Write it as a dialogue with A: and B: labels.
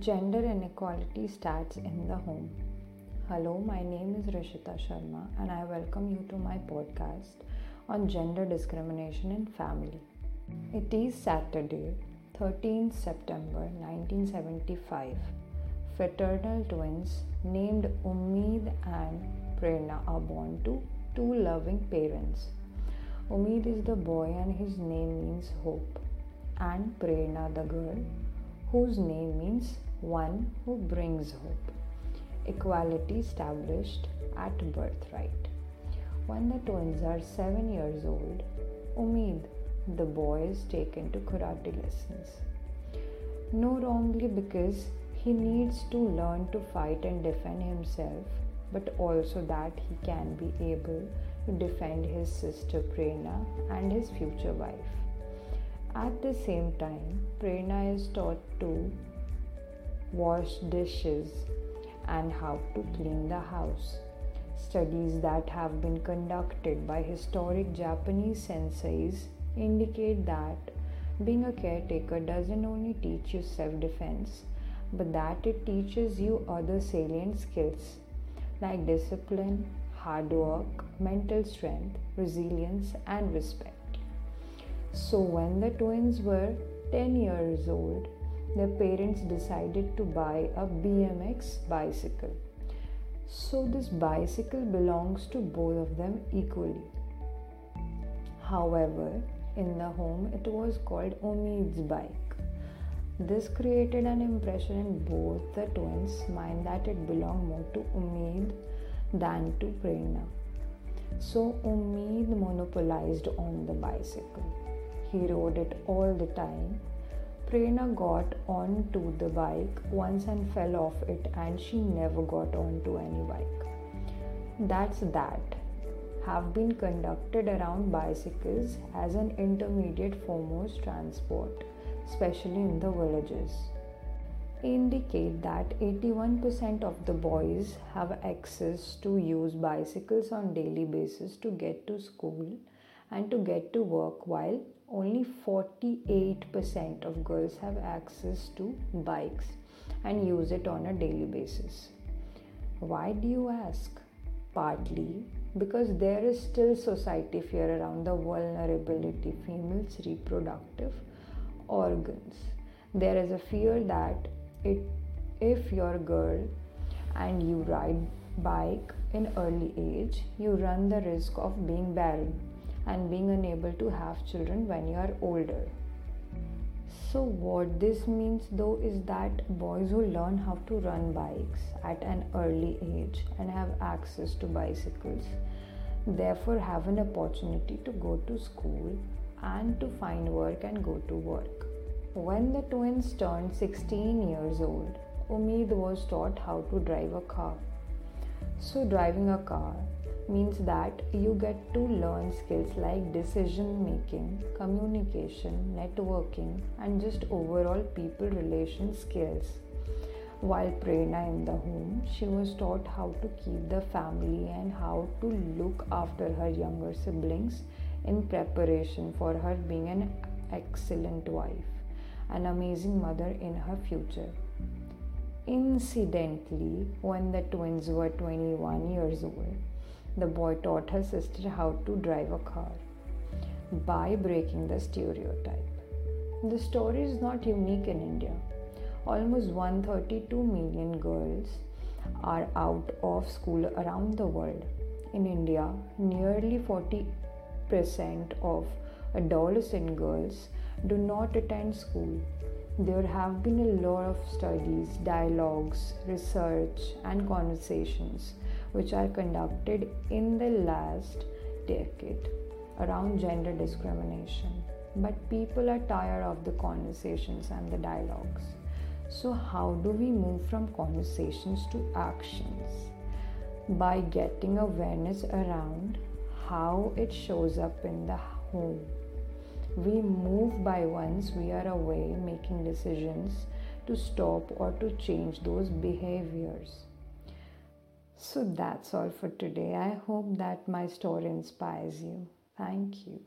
A: Gender inequality starts in the home. Hello, my name is Rishita Sharma, and I welcome you to my podcast on gender discrimination in family. It is Saturday, 13th September 1975. Fraternal twins named Umid and Prerna are born to two loving parents. Umid is the boy, and his name means hope, and Prerna the girl whose name means one who brings hope. Equality established at birthright. When the twins are seven years old, Umid, the boy, is taken to karate lessons. Not only because he needs to learn to fight and defend himself, but also that he can be able to defend his sister Prerna and his future wife. At the same time, Prerna is taught to wash dishes and how to clean the house. Studies that have been conducted by historic Japanese senseis indicate that being a karateka doesn't only teach you self defense, but that it teaches you other salient skills like discipline, hard work, mental strength, resilience, and respect. So, when the twins were 10 years old, their parents decided to buy a BMX bicycle. So, this bicycle belongs to both of them equally. However, in the home, it was called Umid's bike. This created an impression in both the twins' mind that it belonged more to Umid than to Prerna. So Umid monopolized on the bicycle. He rode it all the time. Prerna got onto the bike once and fell off it, and she never got onto any bike. That's that. Have been conducted around bicycles as an intermediate foremost transport, especially in the villages. Indicate that 81% of the boys have access to use bicycles on daily basis to get to school and to get to work while only 48% of girls have access to bikes and use it on a daily basis. Why do you ask? Partly because there is still society fear around the vulnerability females reproductive organs. There is a fear that it, if you're a girl and you ride bike in early age, you run the risk of being barren and being unable to have children when you are older. So, what this means though is that boys who learn how to run bikes at an early age and have access to bicycles therefore have an opportunity to go to school and to find work and go to work. When the twins turned 16 years old, Umid was taught how to drive a car. So, driving a car means that you get to learn skills like decision making, communication, networking, and just overall people relation skills. While Prerna in the home, she was taught how to keep the family and how to look after her younger siblings in preparation for her being an excellent wife, an amazing mother in her future. Incidentally, when the twins were 21 years old, the boy taught her sister how to drive a car by breaking the stereotype. The story is not unique in India. Almost 132 million girls are out of school around the world. In India, nearly 40% of adolescent girls do not attend school. There have been a lot of studies, dialogues, research, and conversations which are conducted in the last decade around gender discrimination. But people are tired of the conversations and the dialogues. So, how do we move from conversations to actions? By getting awareness around how it shows up in the home. We move by once we are away making decisions to stop or to change those behaviors. So that's all for today. I hope that my story inspires you. Thank you.